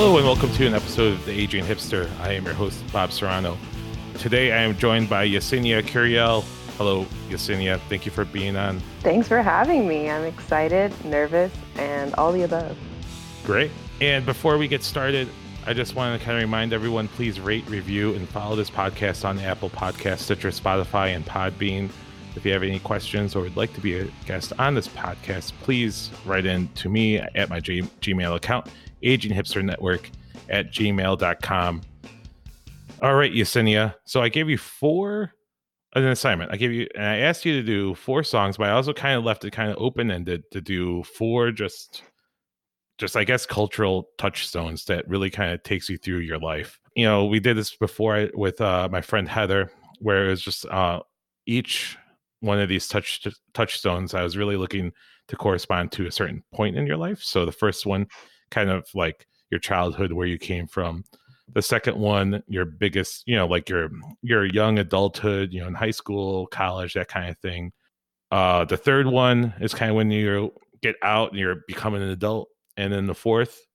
Hello and welcome to an episode of the Aging Hipster. I am your host, Bob Serrano. Today I am joined by Yesenia Curiel. Hello, Yesenia. Thank you for being on. Thanks for having me. I'm excited, nervous, and all the above. Great. And before we get started, I just want to kind of remind everyone please rate, review, and follow this podcast on Apple Podcast, Stitcher, Spotify, and Podbean. If you have any questions or would like to be a guest on this podcast, please write in to me at my G- Gmail account, aginghipsternetwork at gmail.com. All right, Yesenia. So I gave you four an assignment. I gave you and I asked you to do four songs, but I also kind of left it kind of open ended to do four just just I guess cultural touchstones that really kind of takes you through your life. You know, we did this before with uh, my friend Heather, where it was just uh, each one of these touch touchstones. I was really looking to correspond to a certain point in your life. So the first one, kind of like your childhood, where you came from. The second one, your biggest, you know, like your your young adulthood, you know, in high school, college, that kind of thing. Uh, the third one is kind of when you get out and you're becoming an adult and then the fourth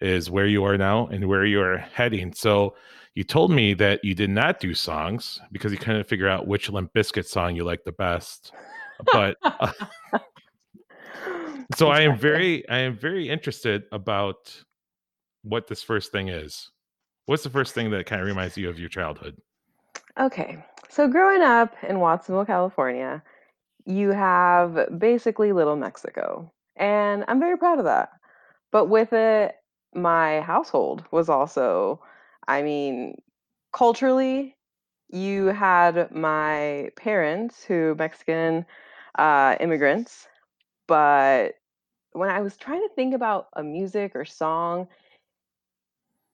is where you are now and where you are heading. So you told me that you did not do songs because you couldn't figure out which Limp Bizkit song you like the best. But uh, so I am very, I am very interested about what this first thing is. What's the first thing that kind of reminds you of your childhood? Okay, so growing up in Watsonville, California, you have basically Little Mexico, and I'm very proud of that. But with it, my household was also, I mean, culturally, you had my parents who Mexican uh, immigrants, but when I was trying to think about a music or song,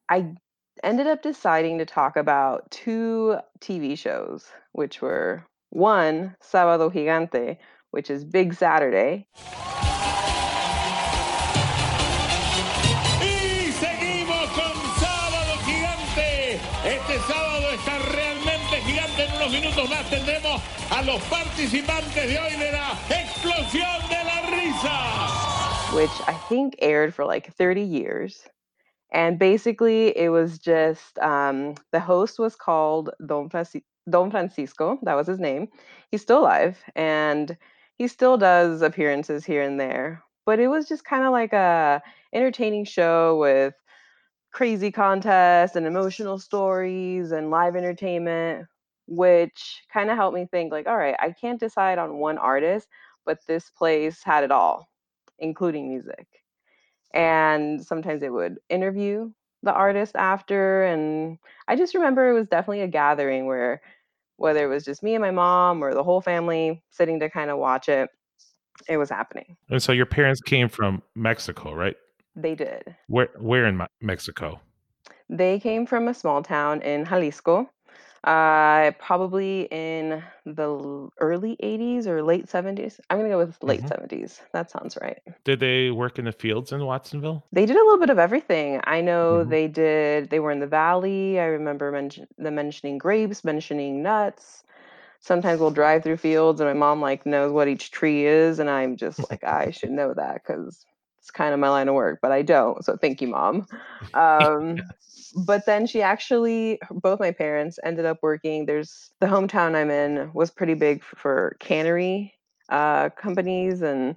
I ended up deciding to talk about two TV shows, which were one, Sábado Gigante, which is Big Saturday. A los participantes de hoy de la explosión de la risa. Which I think aired for like 30 years. And basically, it was just um, the host was called Don, Franci- Don Francisco. That was his name. He's still alive and he still does appearances here and there. But it was just kind of like a entertaining show with crazy contests and emotional stories and live entertainment which kind of helped me think like all right i can't decide on one artist but this place had it all including music. And sometimes they would interview the artist after and i just remember it was definitely a gathering where whether it was just me and my mom or the whole family sitting to kind of watch it it was happening. And so your parents came from mexico right? They did. Where where in mexico? They came from a small town in jalisco uh, probably in the early 80s or late 70s. I'm going to go with late hmm 70s. That sounds right. Did they work in the fields in Watsonville? They did a little bit of everything. I know hmm they did, they were in the valley. I remember mention, them mentioning grapes, mentioning nuts. Sometimes we'll drive through fields and my mom like knows what each tree is. And I'm just like, I should know that because it's kind of my line of work, but I don't. So thank you, mom. Um, but then she actually both my parents ended up working there's the hometown i'm in was pretty big for cannery uh, companies and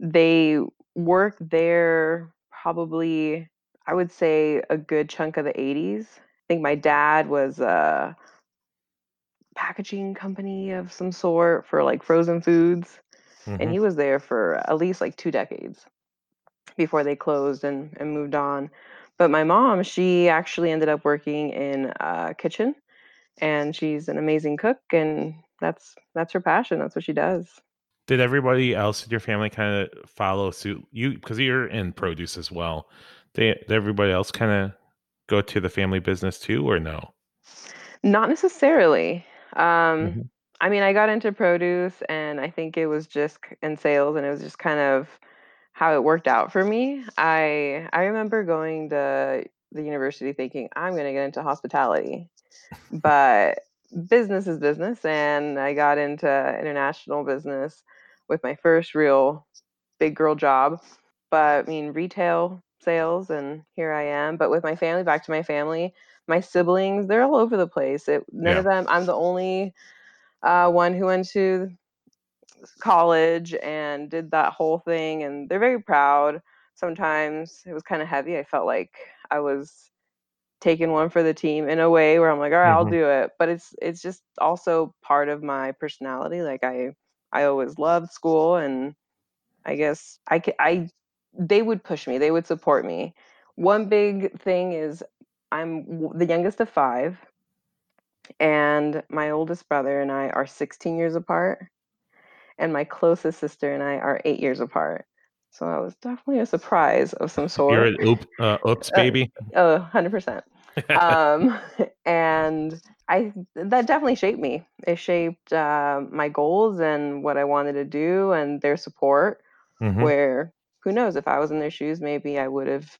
they worked there probably i would say a good chunk of the 80s i think my dad was a packaging company of some sort for like frozen foods and hmm he was there for at least like two decades before they closed and, and moved on but my mom, she actually ended up working in a kitchen and she's an amazing cook and that's that's her passion. That's what she does. Did everybody else in your family kind of follow suit? You because you're in produce as well. Did, did everybody else kind of go to the family business too, or no? Not necessarily. Um, hmm I mean, I got into produce and I think it was just in sales and it was just kind of how it worked out for me. I I remember going to the university thinking I'm going to get into hospitality, but business is business, and I got into international business with my first real big girl job. But I mean, retail sales, and here I am. But with my family, back to my family, my siblings, they're all over the place. It, none Yeah. of them. I'm the only uh, one who went to college and did that whole thing, and they're very proud. Sometimes it was kind of heavy. I felt like I was taking one for the team in a way where I'm like, all right, I'll Mhm. do it. But it's it's just also part of my personality. Like I I always loved school, and I guess I I they would push me. They would support me. One big thing is I'm the youngest of five, and my oldest brother and I are 16 years apart, and my closest sister and I are eight years apart. So that was definitely a surprise of some sort. You're an oop, uh, oops Uh, baby. Oh, 100%. um, and I that definitely shaped me. It shaped uh, my goals and what I wanted to do, and their support. Mhm. Where who knows if I was in their shoes, maybe I would have.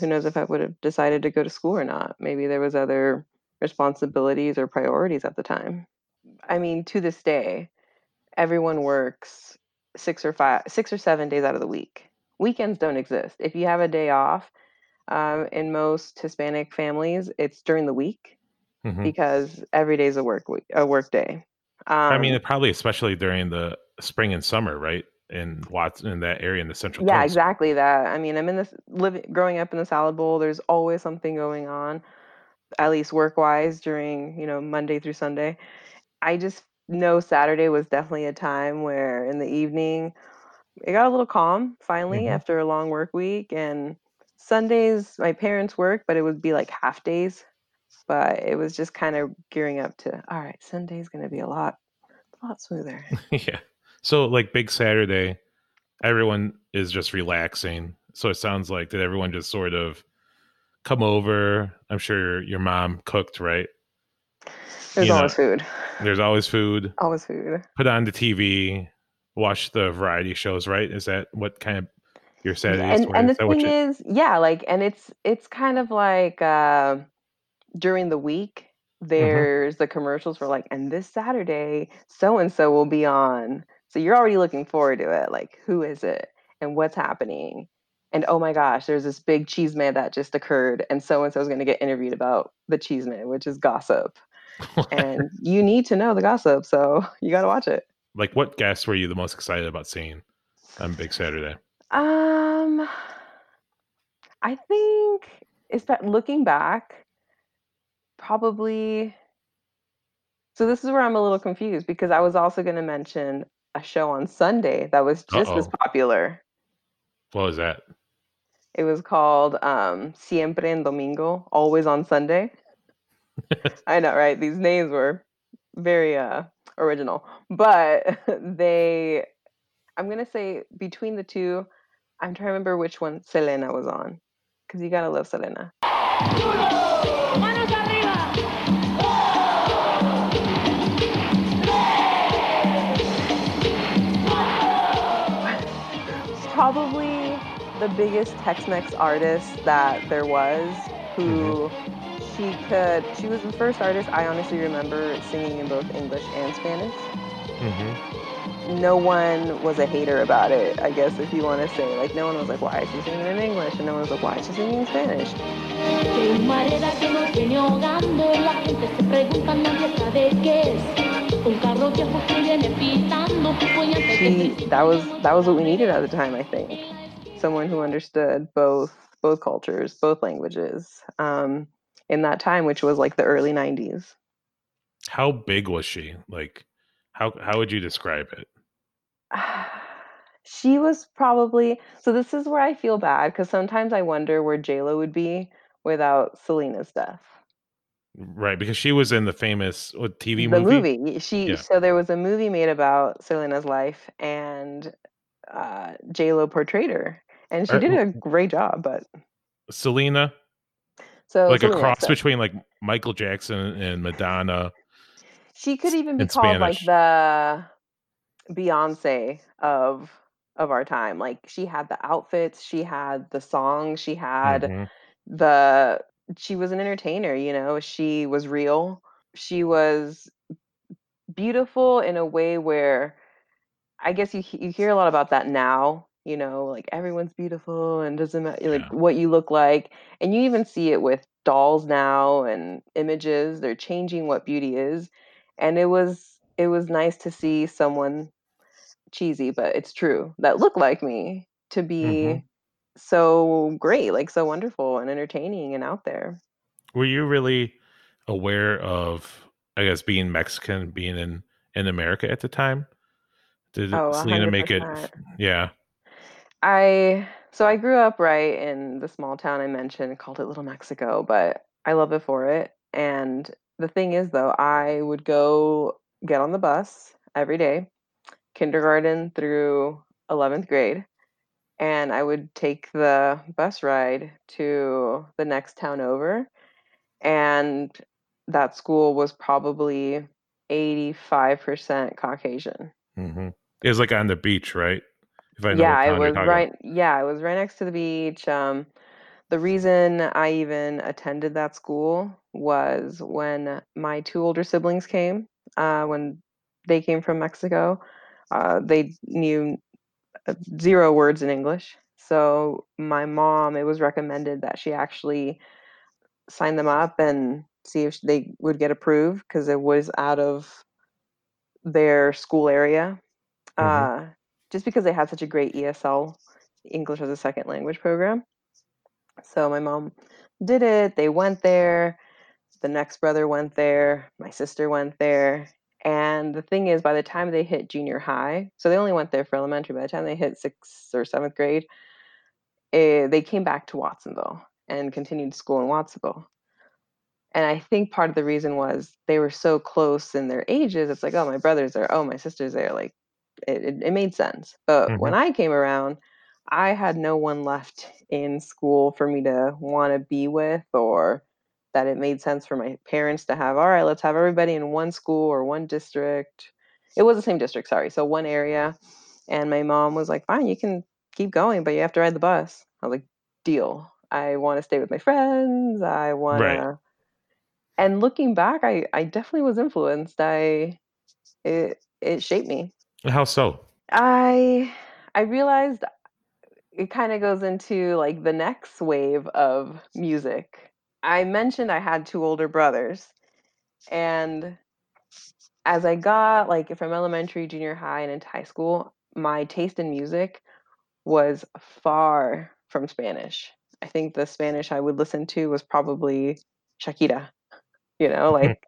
Who knows if I would have decided to go to school or not? Maybe there was other responsibilities or priorities at the time. I mean, to this day, everyone works six or five, six or seven days out of the week. Weekends don't exist. If you have a day off, um, in most Hispanic families, it's during the week Mhm. because every day is a work week, a work day. Um, I mean, probably especially during the spring and summer, right? In Watson, in that area in the Central yeah, Coast. exactly that. I mean, I'm in this living, growing up in the salad bowl. There's always something going on, at least work wise during you know Monday through Sunday. I just know Saturday was definitely a time where in the evening it got a little calm finally Mhm. after a long work week and Sundays my parents work, but it would be like half days. But it was just kind of gearing up to all right, Sunday's gonna be a lot a lot smoother. yeah. So like big Saturday, everyone is just relaxing. So it sounds like did everyone just sort of come over? I'm sure your mom cooked, right? There's You know, always food. There's always food. Always food. Put on the TV, watch the variety shows, right? Is that what kind of your Saturdays And were? and the Is thing you is, yeah, like and it's it's kind of like uh during the week Mhm. there's the commercials for like and this Saturday so and so will be on. So you're already looking forward to it. Like who is it and what's happening? And oh my gosh, there's this big cheese man that just occurred and so and so is going to get interviewed about the cheese man, which is gossip. And you need to know the gossip, so you got to watch it. like what guests were you the most excited about seeing on Big Saturday? Um I think it's that looking back probably So this is where I'm a little confused because I was also going to mention a show on Sunday that was just as Uh-oh. popular. What was that? It was called um, Siempre en Domingo, always on Sunday. I know, right? These names were very uh, original, but they. I'm gonna say between the two, I'm trying to remember which one Selena was on, because you gotta love Selena. Probably the biggest Tex-Mex artist that there was who she could she was the first artist I honestly remember singing in both English and Spanish. hmm No one was a hater about it, I guess if you want to say. Like no one was like, why is she singing in English? And no one was like, why is she singing in Spanish? Que humareda que nos viene ahogando, la gente se pregunta, nadie sabe qué es. Un carro viejo que viene pitando, voy antes She that was that was what we needed at the time, I think. Someone who understood both both cultures, both languages, um, in that time, which was like the early nineties. How big was she? Like, how how would you describe it? she was probably so this is where I feel bad because sometimes I wonder where JLo would be without Selena's death. Right, because she was in the famous what, TV the movie. movie. She Yeah. so there was a movie made about Selena's life and uh JLo portrayed her. And she Uh, did a great job, but Selena, so like a cross so between like Michael Jackson and Madonna. she could even be called like the Beyonce of of our time. Like she had the outfits, she had the songs, she had Mhm. the she was an entertainer you know she was real she was beautiful in a way where i guess you you hear a lot about that now you know, like everyone's beautiful and doesn't matter like Yeah. what you look like. And you even see it with dolls now and images. They're changing what beauty is. And it was it was nice to see someone cheesy, but it's true, that looked like me to hmm be so great, like so wonderful and entertaining and out there. Were you really aware of, I guess, being Mexican, being in in America at the time? Did Oh, Selena hundred make it? Yeah. I so I grew up right in the small town I mentioned, called it Little Mexico, but I love it for it. And the thing is though, I would go get on the bus every day, kindergarten through 11th grade, and I would take the bus ride to the next town over, and that school was probably 85% Caucasian. hmm It was like on the beach, right? I Yeah, what it town you're was right yeah, it was right next to the beach. Um, the reason I even attended that school was when my 2 older siblings came, uh, when they came from Mexico, uh, they knew, uh, 0 words in English. So my mom, it was recommended that she actually sign them up and see if they would get approved because it was out of their school area. hmm Uh, just because they had such a great ESL, English as a Second Language program. So my mom did it. They went there. The next brother went there. My sister went there. And the thing is, by the time they hit junior high, so they only went there for elementary. By the time they hit sixth or seventh grade, eh, they came back to Watsonville and continued school in Watsonville. And I think part of the reason was they were so close in their ages. It's like, oh, my brother's there. Oh, my sister's there. Like, it, it, made sense. But hmm when I came around, I had no one left in school for me to want to be with, or that it made sense for my parents to have, all right, let's have everybody in one school or one district. It was the same district, sorry. So one area. And my mom was like, fine, you can keep going, but you have to ride the bus. I was like, deal. I want to stay with my friends. I want Right. to. And looking back, I, I definitely was influenced. I it it shaped me. How so? I I realized it kind of goes into like the next wave of music. I mentioned I had two older brothers, and as I got like from elementary, junior high, and into high school, my taste in music was far from Spanish. I think the Spanish I would listen to was probably Shakira, you know, mm-hmm. like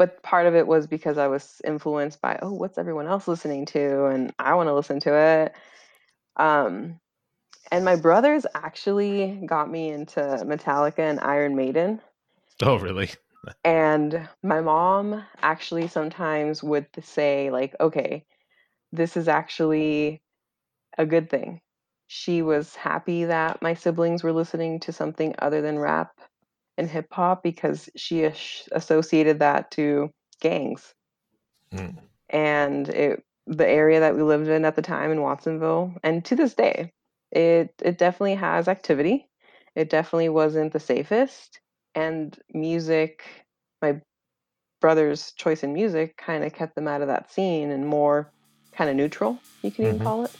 but part of it was because I was influenced by, oh, what's everyone else listening to? And I want to listen to it. Um, and my brothers actually got me into Metallica and Iron Maiden. Oh, really? And my mom actually sometimes would say, like, okay, this is actually a good thing. She was happy that my siblings were listening to something other than rap and hip hop because she as- associated that to gangs. Mm. and it the area that we lived in at the time in Watsonville and to this day it it definitely has activity it definitely wasn't the safest and music my brother's choice in music kind of kept them out of that scene and more kind of neutral you can even hmm call it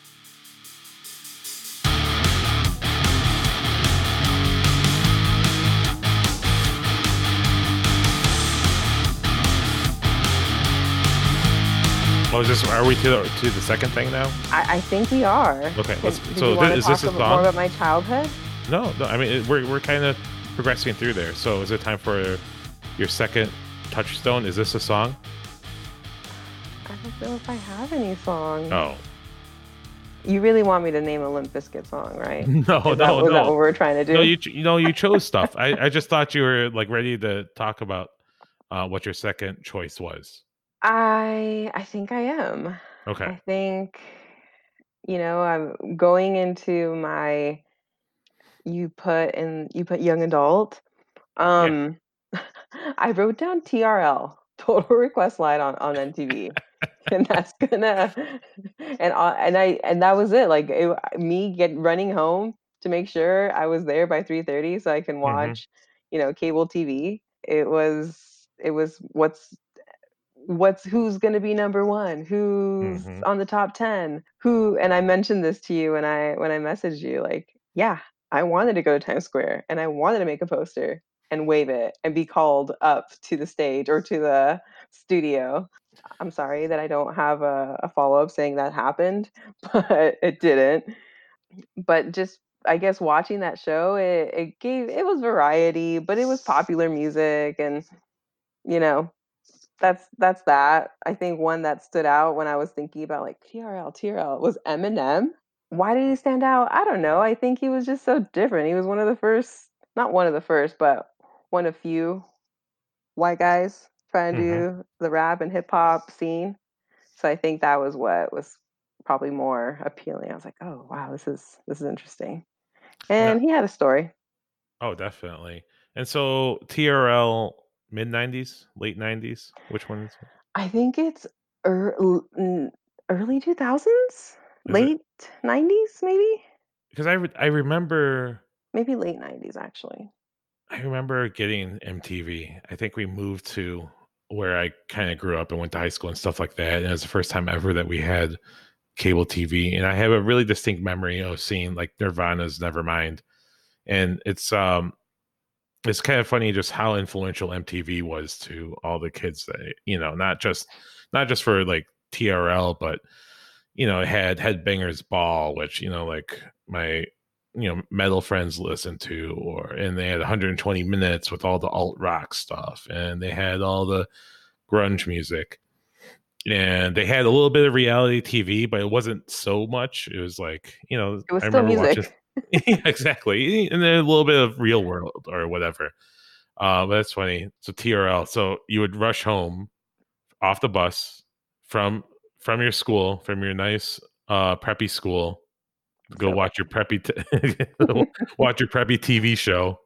Oh, is this? Are we to to the second thing now? I, I think we are Okay. Can- Let's. did So you want to is talk this a a more song? about my childhood No, no. I mean, it, we're we're kind of progressing through there. So is it time for your second touchstone? Is this a song? i don't know if i have any songs Oh, you really want me to name a limp Bizkit song right no, is that, no, that what we're trying to do No, you you know you chose stuff. I I just thought you were like ready to talk about uh, what your second choice was. I I think I am. Okay. I think, you know, I'm going into my you put in you put young adult. Yeah. Um I wrote down TRL, Total Request Live on on MTV. And that's gonna and I and I and that was it. Like it, me get running home to make sure I was there by 3:30 so I can hmm watch, you know, cable TV. It was it was what's what's who's going to be number one? Who's Mhm. on the top 10 who and i mentioned this to you when i when i messaged you like yeah i wanted to go to times square and i wanted to make a poster and wave it and be called up to the stage or to the studio. I'm sorry that i don't have a, a follow-up saying that happened but it didn't. But just I guess watching that show, it, it gave it was variety, but it was popular music, and you know, that's that's that. I think one that stood out when I was thinking about like TRL, TRL was Eminem. Why did he stand out? I don't know. I think he was just so different. He was one of the first, not one of the first, but one of few white guys trying to Mhm. do the rap and hip hop scene. So I think that was what was probably more appealing. I was like, oh wow, this is this is interesting. Yeah. And he had a story. Oh, definitely. And so TRL mid '90s, late '90s. Which one is it? I think it's ear- early 2000s, Is it? late 90s, maybe, Because I re- I remember maybe late 90s actually. I remember getting MTV. I think we moved to where I kind of grew up and went to high school and stuff like that. And it was the first time ever that we had cable TV. And I have a really distinct memory of seeing like Nirvana's Nevermind. And it's um it's kind of funny just how influential MTV was to all the kids that you know, not just not just for like TRL, but you know, had Headbangers Ball, which, you know, like my you know metal friends listened to or and they had 120 minutes with all the alt rock stuff and they had all the grunge music and they had a little bit of reality tv but it wasn't so much it was like you know It was i remember music. watching yeah, exactly and then a little bit of real world or whatever uh but that's funny so trl so you would rush home off the bus from from your school from your nice uh preppy school go So- watch your preppy t- watch your preppy tv show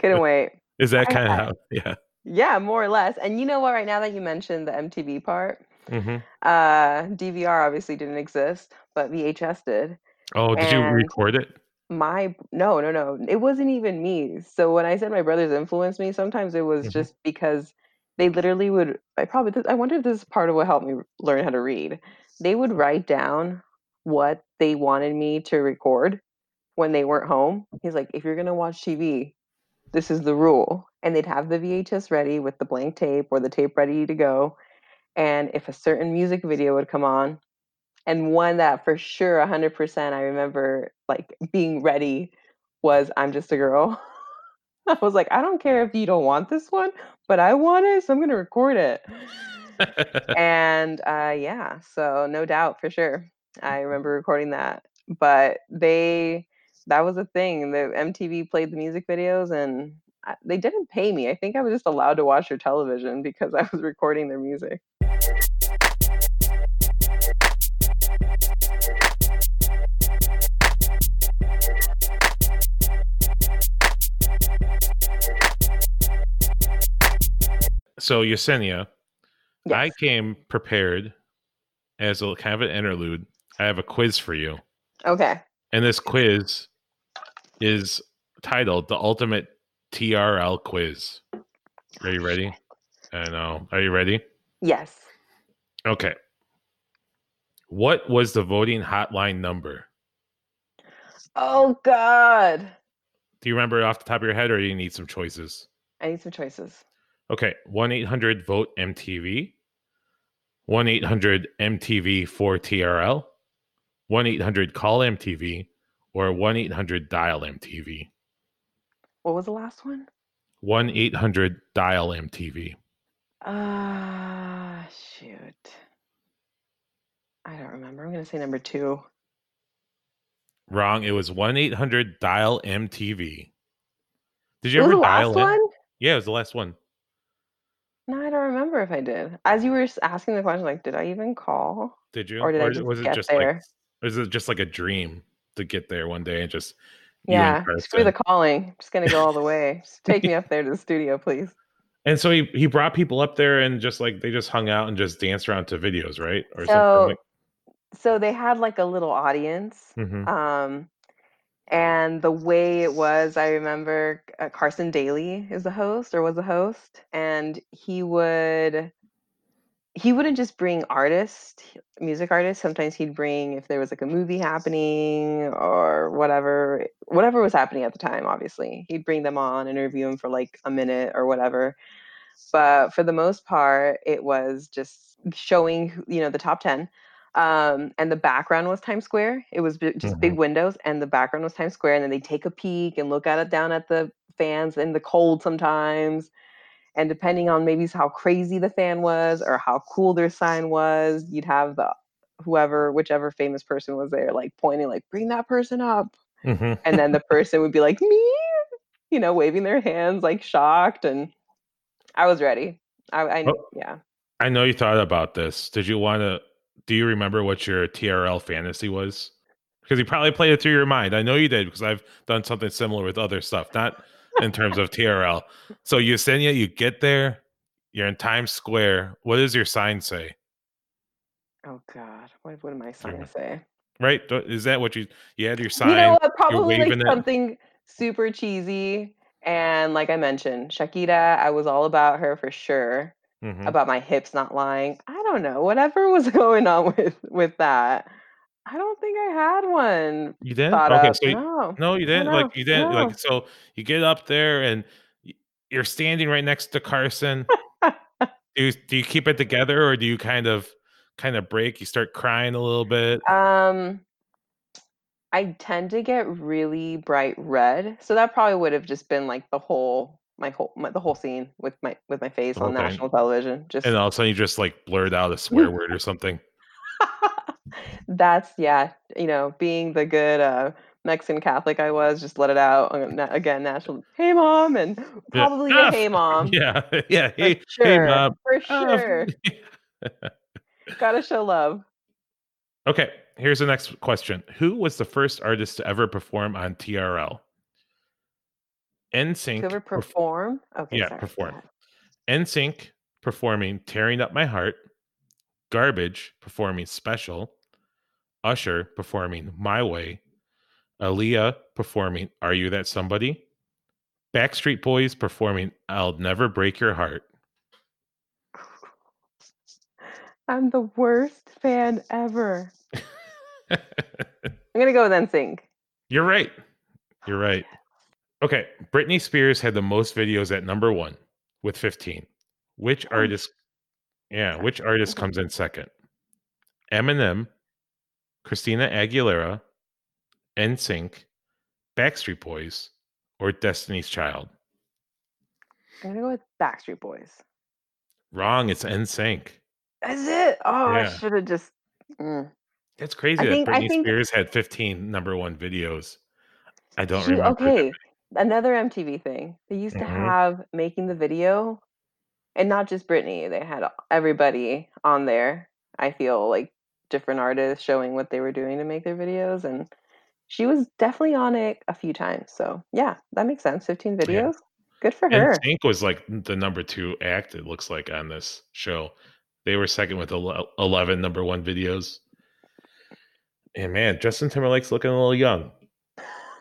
Couldn't wait. is that I- kind of how yeah Yeah, more or less. And you know what? Right now that you mentioned the MTV part, hmm uh, DVR obviously didn't exist, but VHS did. Oh did you record it My no, no, no. It wasn't even me. So when I said my brothers influenced me, sometimes it was Mhm. just because they literally would. I probably. I wonder if this is part of what helped me learn how to read. They would write down what they wanted me to record when they weren't home. He's like, if you're gonna watch TV, this is the rule. And they'd have the VHS ready with the blank tape or the tape ready to go. And if a certain music video would come on, and one that for sure 100% I remember like being ready was I'm Just a Girl. I was like, I don't care if you don't want this one, but I want it, so I'm going to record it. and uh, yeah, so no doubt for sure. I remember recording that. But they, that was a thing. The MTV played the music videos and I, they didn't pay me. I think I was just allowed to watch their television because I was recording their music. So Yesenia, I came prepared as a kind of an interlude. I have a quiz for you, Okay. and this quiz is titled "The Ultimate TRL Quiz." Are you ready? I know. Are you ready? Yes. Okay. What was the voting hotline number? Oh God. Do you remember off the top of your head, or do you need some choices? I need some choices. Okay, 1 800 vote MTV, 1 800 MTV for TRL, 1 800 call MTV, or 1 800 dial MTV. What was the last one? 1 800 dial MTV. Ah, shoot. I don't remember. I'm gonna say number two. Wrong. It was 1 800 dial MTV. Did you It ever the dial last in? one? Yeah, it was the last one. No, I don't remember if I did. As you were asking the question, like, did I even call? Did you? Or did I just was it get just there? like was it just like a dream to get there one day and just Yeah, screw the calling. I'm just gonna go all the way. Just take me up there to the studio, please. And so he, he brought people up there and just like they just hung out and just danced around to videos, right? Or So, something like so they had like a little audience. Mhm. Um, and the way it was, I remember uh, Carson Daly is the host or was the host, and he would he wouldn't just bring artists, music artists. Sometimes he'd bring if there was like a movie happening or whatever, whatever was happening at the time. Obviously, he'd bring them on, interview them for like a minute or whatever. But for the most part, it was just showing you know the top ten. Um, and the background was Times Square. It was bi- just big windows, and the background was Times Square. And then they take a peek and look at it down at the fans in the cold sometimes and depending on maybe how crazy the fan was or how cool their sign was you'd have the whoever whichever famous person was there like pointing like bring that person up Mhm. and then the person would be like me you know waving their hands like shocked and i was ready i, I Oh. yeah I know you thought about this. Did you want to? Do you remember what your TRL fantasy was? Because you probably played it through your mind. I know you did because I've done something similar with other stuff, not in terms of TRL. So Yesenia, you get there, you're in Times Square. What does your sign say? oh god what, what am i trying Yeah. say Right? Is that what you you had your sign? you know what probably like waving it. something super cheesy and like i mentioned shakira i was all about her for sure Mhm. about my hips not lying. I don't know. Whatever was going on with with that. I don't think I had one You didn't? Okay, up. so you- no. no, you didn't. no, like you didn't. no. Like so, you get up there and you're standing right next to Carson. do you do you keep it together or do you kind of kind of break? You start crying a little bit. Um I tend to get really bright red. So that probably would have just been like the whole my whole my, the whole scene with my with my face on national television. Just and all of a sudden you just like blurred out a swear word or something. that's yeah, you know, being the good uh Mexican Catholic I was, just let it out uh, again. National, hey mom, and probably Ah, a hey mom. Yeah, yeah. For Hey, sure, hey, mom. for Ah, sure. Gotta show love. Okay, here's the next question. Who was the first artist to ever perform on TRL? NSYNC. To ever perf- perform? Okay, yeah, sorry. perform. NSYNC performing Tearing Up My Heart, Garbage performing Special, Usher performing My Way, Aaliyah performing Are You That Somebody, Backstreet Boys performing I'll Never Break Your Heart. I'm the worst fan ever. I'm gonna go with NSYNC. You're right. You're right. Okay, Britney Spears had the most videos at number one with 15. Which Oh. artist? Yeah, which artist comes in second? Eminem, Christina Aguilera, NSYNC, Backstreet Boys, or Destiny's Child? I'm gonna go with Backstreet Boys. Wrong. It's NSYNC. Is it? Oh, I should have just. Mm. It's crazy I that think- Britney think- Spears had 15 number one videos. I don't She- remember. okay, another MTV thing. They used to Mhm. have making the video, and not just Britney. They had everybody on there. I feel like different artists showing what they were doing to make their videos, and she was definitely on it a few times. So yeah, that makes sense. Fifteen Yeah. videos. Good for her. NSYNC was like the number two act, it looks like, on this show. They were second with 11 number one videos. And man, Justin Timberlake's looking a little young.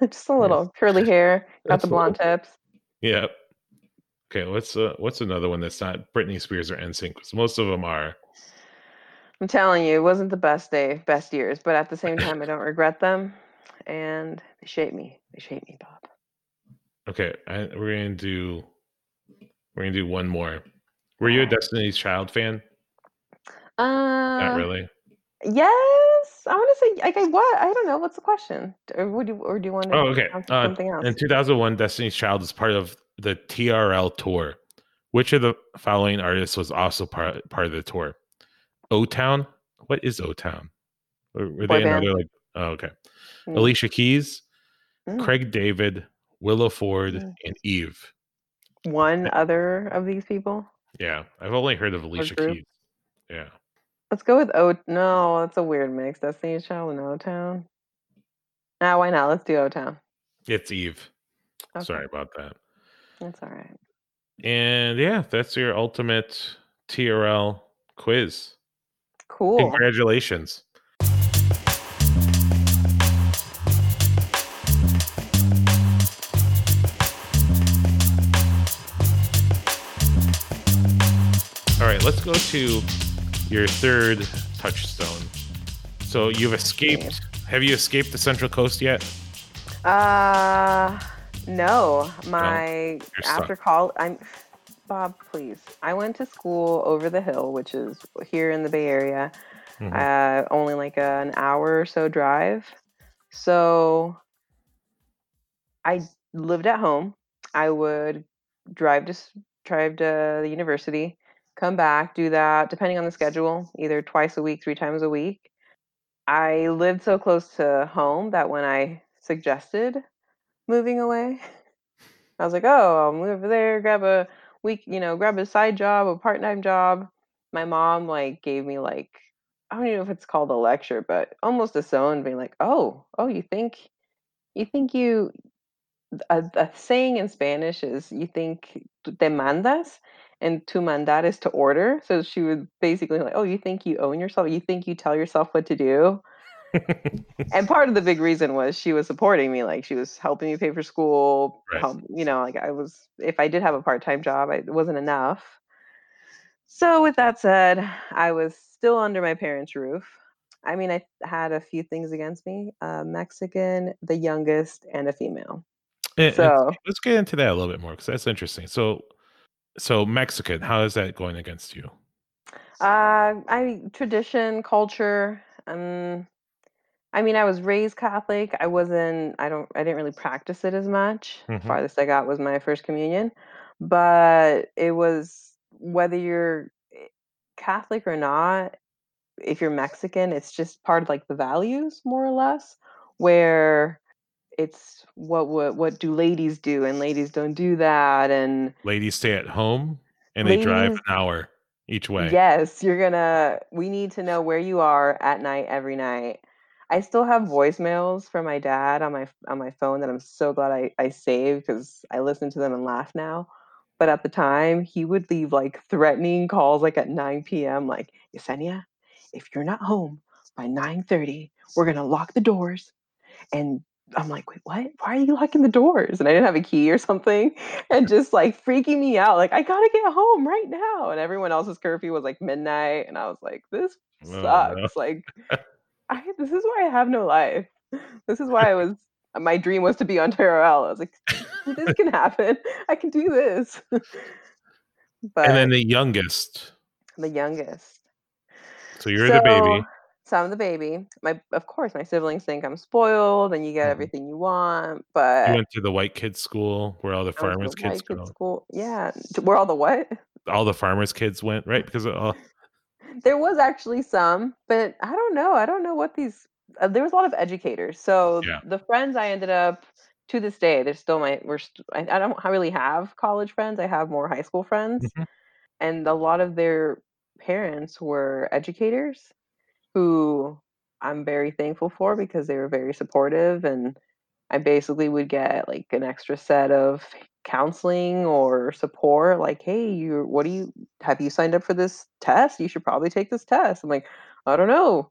just a little curly hair, got the blonde tips. Yeah. Okay, what's uh, what's another one that's not Britney Spears or NSYNC? 'Cause most of them are. I'm telling you, it wasn't the best day, best years, but at the same time, I don't regret them, and they shape me. They shape me, Bob. Okay, I, we're gonna do we're gonna do one more. Were you a Destiny's Child fan? Uh, Not really. Yes, I want to say like I what? I don't know. What's the question? Or would you or do you want to Oh, okay. Uh, something else? In 2001, Destiny's Child is part of the TRL tour. Which of the following artists was also part part of the tour? O Town. What is O Town? Were, were they another like? Oh, okay. Mm. Alicia Keys, Mm. Craig David, Willa Ford, Mm. and Eve. One other of these people. Yeah, I've only heard of Alicia? Keys. Yeah. Let's go with O. No, that's a weird mix. Destiny's Child and O Town. Nah, why not? Let's do O Town. It's Eve. Okay, Sorry about that. that's all right. And yeah, that's your ultimate TRL quiz. Cool. Congratulations. All right, let's go to your third touchstone. So you've escaped. Have you escaped the Central Coast yet? Uh, no. My you're after call, I'm Bob. Please, I went to school over the hill, which is here in the Bay Area. Mhm. Uh, only like an hour or so drive. So I lived at home. I would drive to drive to the university, come back, do that depending on the schedule, either twice a week, three times a week. I lived so close to home that when I suggested moving away, I was like, "Oh, I'll move over there, grab a week, you know, grab a side job, a part-time job." My mom like gave me like I don't even know if it's called a lecture, but almost a zone being like, "Oh, oh, you think you think you a, a saying in Spanish is you think te mandas and to mandar is to order. So she would basically like, oh, you think you own yourself? You think you tell yourself what to do? And part of the big reason was she was supporting me. Like she was helping me pay for school. Right. Help, you know, like I was, if I did have a part time job, I, it wasn't enough. So with that said, I was still under my parents' roof. I mean, I had a few things against me: uh, Mexican, the youngest, and a female. And- and So let's get into that a little bit more because that's interesting. So, so Mexican, how is that going against you? Uh, I tradition, culture. Um, I mean, I was raised Catholic. I wasn't. I don't. I didn't really practice it as much. Mhm. Farthest I got was my first communion, but it was whether you're eh, Catholic or not. If you're Mexican, it's just part of like the values, more or less, where it's what what what do ladies do and ladies don't do that and Ladies stay at home and they drive an hour each way. Yes, you're gonna. We need to know where you are at night every night. I still have voicemails from my dad on my on my phone that I'm so glad I I saved because I listen to them and laugh now. But at the time, he would leave like threatening calls like at 9 p.m. like Yesenia, if you're not home by 9:30, we're gonna lock the doors. And I'm like, wait, what? Why are you locking the doors? And I didn't have a key or something and just like freaking me out. Like, I gotta get home right now. And everyone else's curfew was like midnight. And I was like, this Oh, no. sucks. Like, I, this is why I have no life. This is why I was, uh, my dream was to be on TRL. I was like, this can happen. I can do this. but And then the youngest. the youngest. So you're the baby. So I'm the baby. My, of course, my siblings think I'm spoiled, and you get Mhm. everything you want. But You went to the white kids school where all the I farmers the kids go. school. Yeah, where all the what? All the farmers kids went, right? Because uh, There was actually some, but I don't know. I don't know what these. Uh, there was a lot of educators. So Yeah. the friends I ended up to this day, they're still my. We're. St- I, I don't really have college friends. I have more high school friends, Mhm. and a lot of their parents were educators, who I'm very thankful for because they were very supportive, and I basically would get like an extra set of counseling or support like hey you what do you have you signed up for this test? You should probably take this test. I'm like i don't know.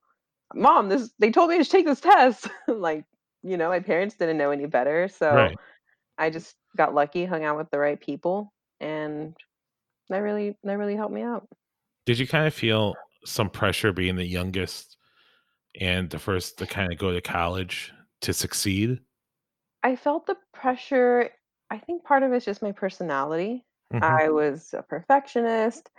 Mom this they told me to take this test. Like you know my parents didn't know any better so right. i just got lucky hung out with the right people and that really that really helped me out. Did you kind of feel some pressure being the youngest and the first to kind of go to college to succeed? i felt the pressure i think part of it's just my personality Mhm. I was a perfectionist.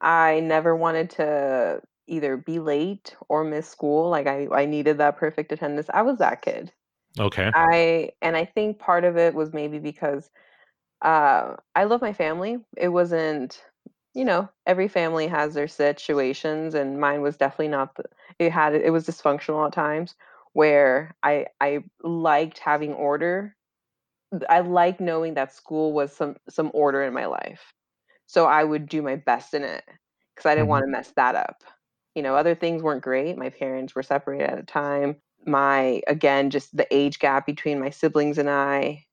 I never wanted to either be late or miss school. Like I, I needed that perfect attendance. I was that kid. Okay. I and I think part of it was maybe because uh, I love my family. It wasn't, you know, every family has their situations, and mine was definitely not. The, it had it was dysfunctional at times where I I liked having order. I like knowing that school was some some order in my life. So I would do my best in it because I didn't Mhm. want to mess that up. You know, other things weren't great. My parents were separated at a time. My again, just the age gap between my siblings and I.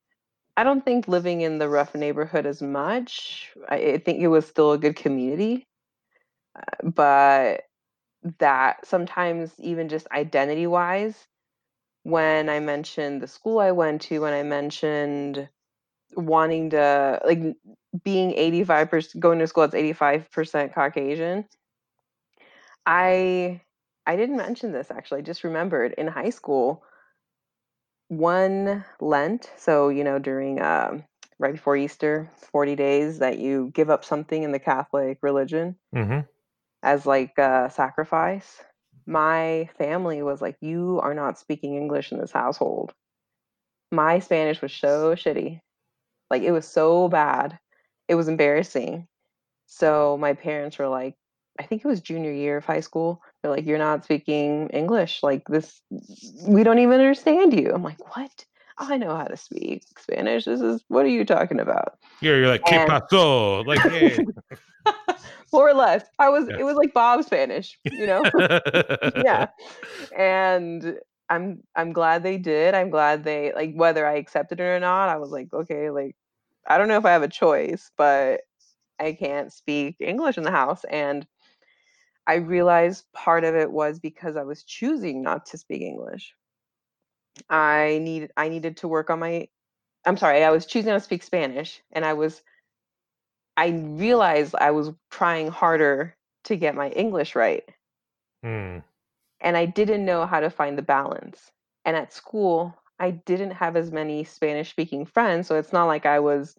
I don't think living in the rough neighborhood as much. I, I think it was still a good community, uh, but that sometimes even just identity wise, when I mentioned the school I went to, when I mentioned wanting to like being 85% going to school that's 85% Caucasian, I I didn't mention this actually. I just remembered in high school, one Lent, so you know during um, right before Easter, forty days that you give up something in the Catholic religion Mm-hmm. as like a sacrifice. My family was like, "You are not speaking English in this household." My Spanish was so shitty. Like it was so bad. It was embarrassing. So my parents were like, I think it was junior year of high school. They're like, "You're not speaking English. Like this, we don't even understand you." I'm like, "What? I know how to speak Spanish. This is what are you talking about?" You're, you're like, ¿Qué pasó? Like, hey. More or less, I was. Yeah. It was like Bob Spanish, you know. yeah and i'm i'm glad they did i'm glad they like whether i accepted it or not i was like okay like i don't know if i have a choice but i can't speak english in the house and i realized part of it was because i was choosing not to speak english i needed i needed to work on my i'm sorry i was choosing to speak spanish and i was i realized i was trying harder to get my english right Hmm. and I didn't know how to find the balance. And at school, I didn't have as many Spanish speaking friends, so it's not like I was,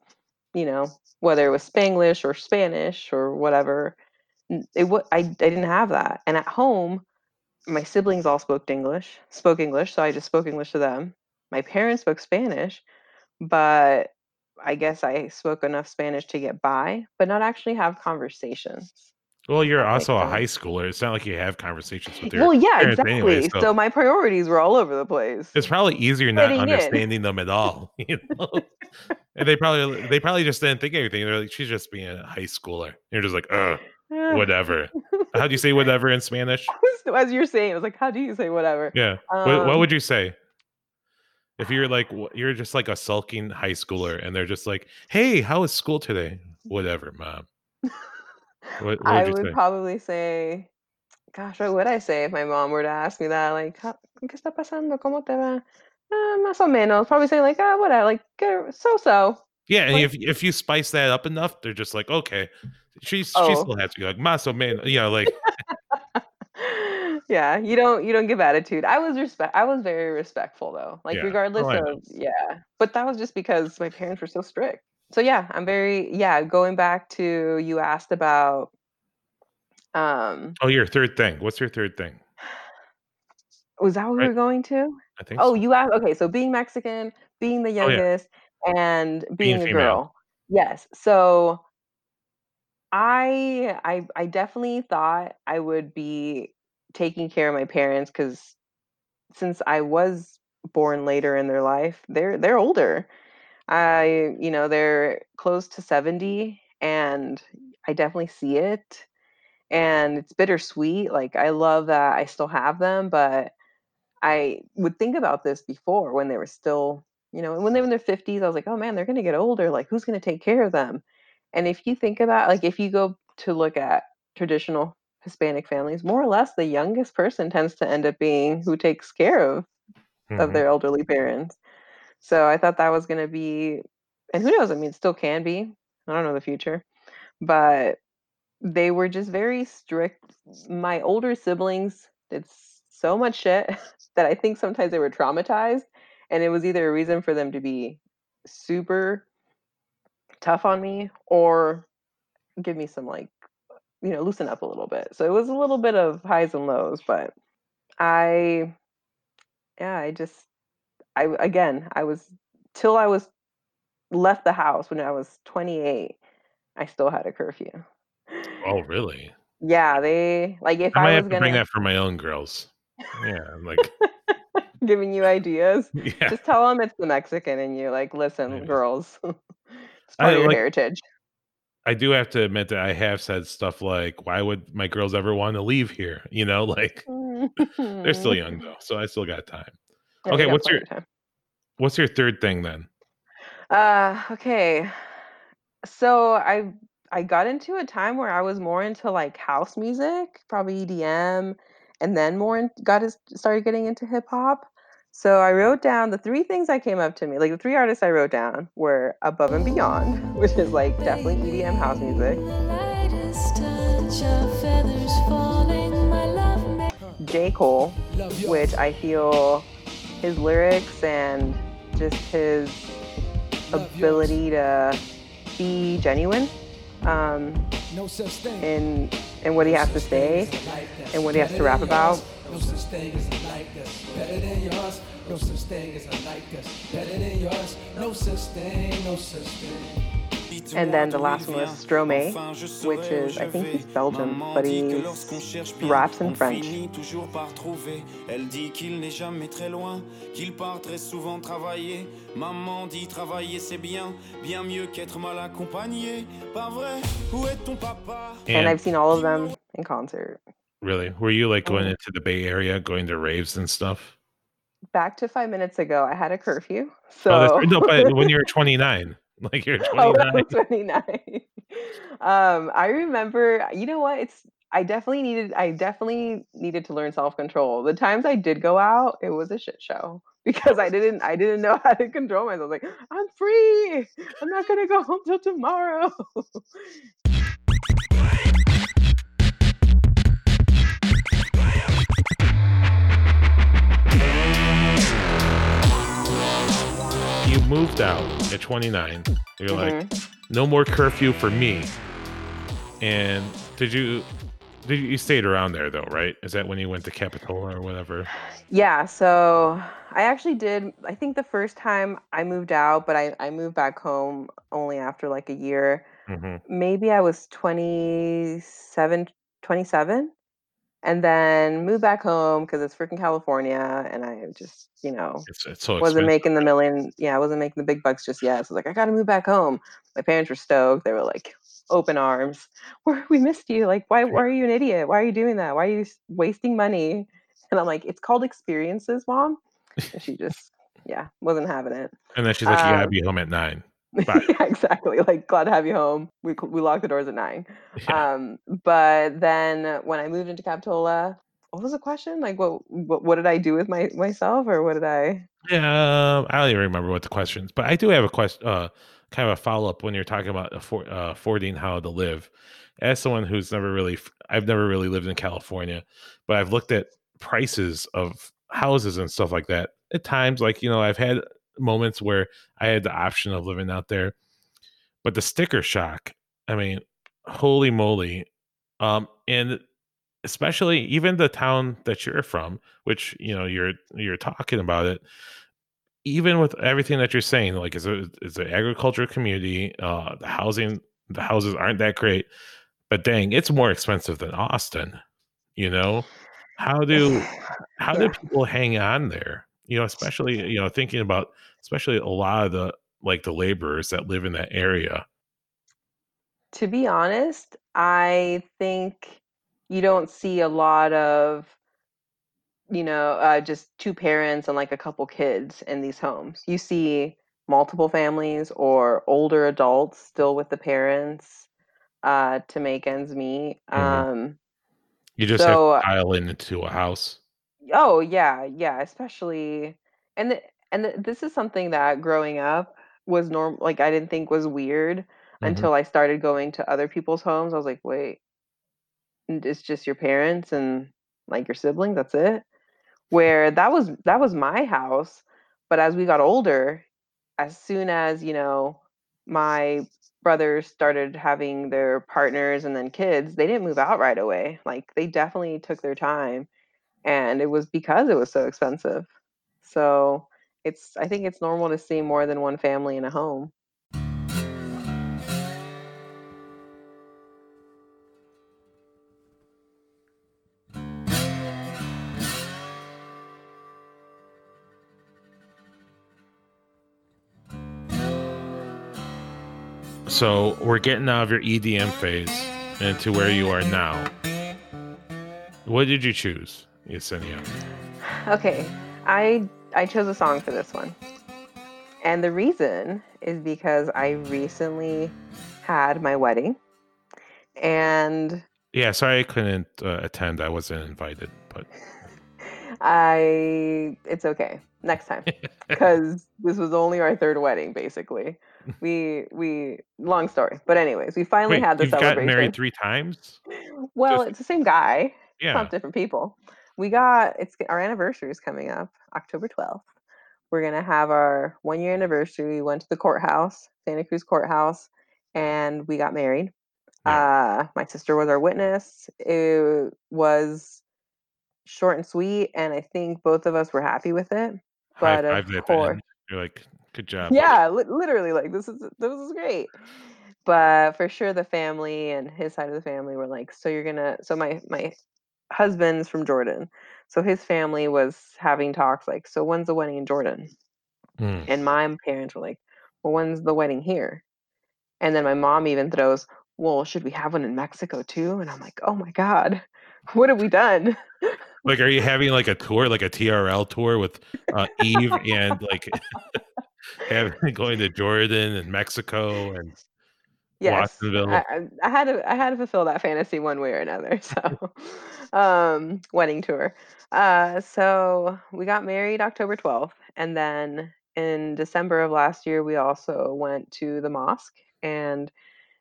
you know, whether it was Spanglish or Spanish or whatever. It wa- I I didn't have that. And at home, my siblings all spoke English, spoke English, so I just spoke English to them. My parents spoke Spanish, but I guess I spoke enough Spanish to get by, but not actually have conversations. Well, you're also a high schooler. It's not like you have conversations with your Well, yeah, exactly. anyway, so. so- my priorities were all over the place. it's probably easier not Fitting in. understanding them at all. You know? and they probably they probably just didn't think anything. They're like, she's just being a high schooler. You're just like, uh, Eh, whatever. How do you say whatever in Spanish? As you're saying, I was like, how do you say whatever? Yeah. what, what Um, would you say? If you're like you're just like a sulking high schooler and they're just like, "Hey, how was school today?" Whatever, mom. What, what I would would say? probably say, gosh, what would I say if my mom were to ask me that? Like, ¿qué está pasando? ¿Cómo te va? Uh, más o menos. Probably say like, ah, whatever, like, so so. Yeah, and like- if if you spice that up enough, they're just like, okay, she's she Oh. still has to go like más o menos, you know, like yeah, you don't you don't give attitude. I was respect. I was very respectful though. Like Yeah. regardless Oh, of yeah, but that was just because my parents were so strict. So yeah, I'm very yeah. Going back to you asked about um oh, your third thing. What's your third thing? was that what we were going to? I think. Oh, so. you asked okay, so being Mexican, being the Oh, yeah. youngest, and being, a female. girl. Yes. So I I I definitely thought I would be taking care of my parents because since I was born later in their life, they're they're older. I you know they're close to 70 and I definitely see it and it's bittersweet like I love that I still have them but I would think about this before when they were still, you know, when they were in their 50s, I was like, oh man, they're going to get older. Like, who's going to take care of them? And if you think about, like, if you go to look at traditional Hispanic families, more or less the youngest person tends to end up being who takes care of, of Mhm. their elderly parents. So I thought that was going to be, and who knows? I mean, still can be. I don't know the future, but they were just very strict. My older siblings did so much shit that I think sometimes they were traumatized, and it was either a reason for them to be super tough on me or give me some like you know loosen up a little bit. So it was a little bit of highs and lows, but I yeah, I just I again, I was till I was left the house when I was 28, I still had a curfew. Oh, really? Yeah, they like if I might I, have to bring gonna that for my own girls. Yeah, I'm like giving you ideas, yeah. just tell them it's the Mexican and you. Like, listen, Maybe. girls, it's I of your like- heritage. I do have to admit that I have said stuff like, "Why would my girls ever want to leave here?" You know, like they're still young though, so I still got time. Yeah, Okay, what's your- time. What's your third thing then? Uh, okay. So I I got into a time where I was more into like house music, probably EDM, and then more in, got started getting into hip hop. So I wrote down the three things that came up to me. Like the three artists I wrote down were Above and Beyond, which is like definitely EDM house music. Lightest touch of feathers falling, my J. Cole, which I feel his lyrics and just his ability to be genuine um, in in what he has to say and what he has to rap about. No such thing as a like us. Better than yours. No such thing as a like us. Better than yours. No such thing. No such thing. And then the last one was Stromae, which is, I think he's Belgian, but he raps in French. toujours par trouver. Elle dit qu'il n'est jamais très loin, qu'il part très souvent travailler. Maman dit travailler c'est bien, bien mieux qu'être mal accompagné. Pas vrai Où est ton papa And And I've seen all of them in concert. Really, were you like going Oh. into the Bay Area, going to raves and stuff? Back to five minutes ago, I had a curfew. Oh, So that's, no, but when you're 29, like you're Oh, 29. I was 29. um, I remember, you know what? It's I definitely needed I definitely needed to learn self-control. The times I did go out, it was a shit show because I didn't I didn't know how to control myself. Like, I'm free. I'm not gonna go home till tomorrow. Moved out at 29. You're like, Mhm. no more curfew for me. And did you did you, you stayed around there though, right? Is that when you went to Capitola or whatever? Yeah, so I actually did I think the first time I moved out, but I, I moved back home only after like a year. hmm maybe I was 27, 27, and then moved back home because it's freaking California, and I just, you know, It's it's so wasn't expensive. making the million. Yeah, I wasn't making the big bucks just yet. So I was like, I got to move back home. My parents were stoked. They were like, open arms. We missed you. Like, why, why are you an idiot? Why are you doing that? Why are you wasting money? And I'm like, it's called experiences, mom. And she just, yeah, wasn't having it. And then she's like, "You gotta Um, be home at nine. Yeah, exactly. Like, glad to have you home. We we locked the doors at nine. Yeah. Um, but then when I moved into Capitola, what was the question? Like, what what, what did I do with my myself, or what did I? Yeah, um, I don't even remember what the questions, but I do have a question, uh, kind of a follow up when you're talking about affor- uh, affording how to live. As someone who's never really, I've never really lived in California, but I've looked at prices of houses and stuff like that. At times, like you know, I've had moments where I had the option of living out there, but the sticker shock. I mean, holy moly! Um, and especially even the town that you're from, which you know you're you're talking about it even with everything that you're saying, like it's a it's an agriculture community. Uh, the housing, the houses aren't that great, but dang, it's more expensive than Austin. You know, how do how do people hang on there? You know, especially you know thinking about especially a lot of the like the laborers that live in that area. To be honest, I think you don't see a lot of, you know, uh, just two parents and like a couple kids in these homes. You see multiple families or older adults still with the parents uh, to make ends meet. Mhm. Um, You just So- have to pile into a house. Oh yeah, yeah, especially and the, and the, this is something that growing up was norm like I didn't think was weird Mhm. until I started going to other people's homes. I was like, wait, it's just your parents and like your siblings, that's it. Where that was that was my house, but as we got older, as soon as, you know, my brothers started having their partners and then kids, they didn't move out right away. Like they definitely took their time and it was because it was so expensive. So it's I think it's normal to see more than one family in a home. So we're getting out of your EDM phase into where you are now. What did you choose, Yesenia? Okay, I I chose a song for this one. And the reason is because I recently had my wedding and Yeah, sorry I couldn't uh, attend. I wasn't invited, but I it's okay. Next time. Cuz this was only our third wedding basically. We we long story. But anyways, we finally wait, had the you've got married three times? well, just- it's the same guy. Yeah. different people. We got it's our anniversary is coming up October 12th. We're gonna have our one year anniversary. We went to the courthouse, Santa Cruz courthouse, and we got married. Uh, my sister was our witness. It was short and sweet, and I think both of us were happy with it. High But of five that course. You're like, good job. yeah, li- literally, like this is this is great. But for sure, the family and his side of the family were like, "So you're gonna?" So my my husband's from Jordan, so his family was having talks like, "So when's the wedding in Jordan?" Mm. And my parents were like, "Well, when's the wedding here?" And then my mom even throws, "Well, should we have one in Mexico too?" And I'm like, "Oh my god, what have we done?" Like, are you having like a tour, like a TRL tour with uh, Eve and like having going to Jordan and Mexico and Yes, Watsonville? I, I, had to I had to fulfill that fantasy one way or another. So, um, wedding tour. Uh, so we got married October 12th, and then in December of last year, we also went to the mosque, and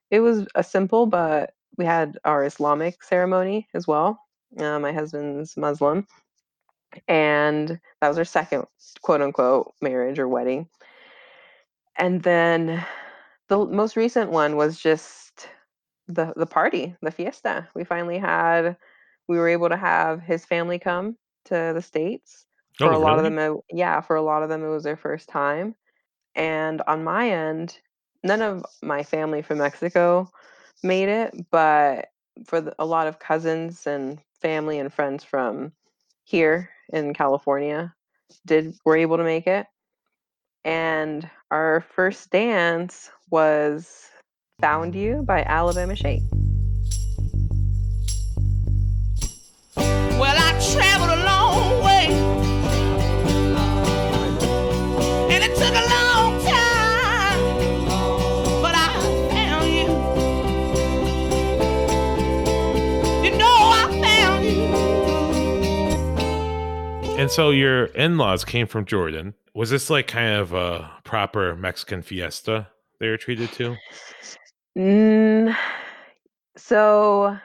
it was a simple, but we had our Islamic ceremony as well. Uh, my husband's Muslim, and that was our second quote unquote marriage or wedding. And then the most recent one was just the the party, the fiesta. We finally had we were able to have his family come to the states. Oh, for Oh, a lot of them it, yeah, for a lot of them it was their first time. And on my end, none of my family from Mexico made it, but for the, a lot of cousins and family and friends from here in California did were able to make it. And our first dance was Found You by Alabama Shake. And so your in-laws came from Jordan. Was this like kind of a proper Mexican fiesta they were treated to? Mm, so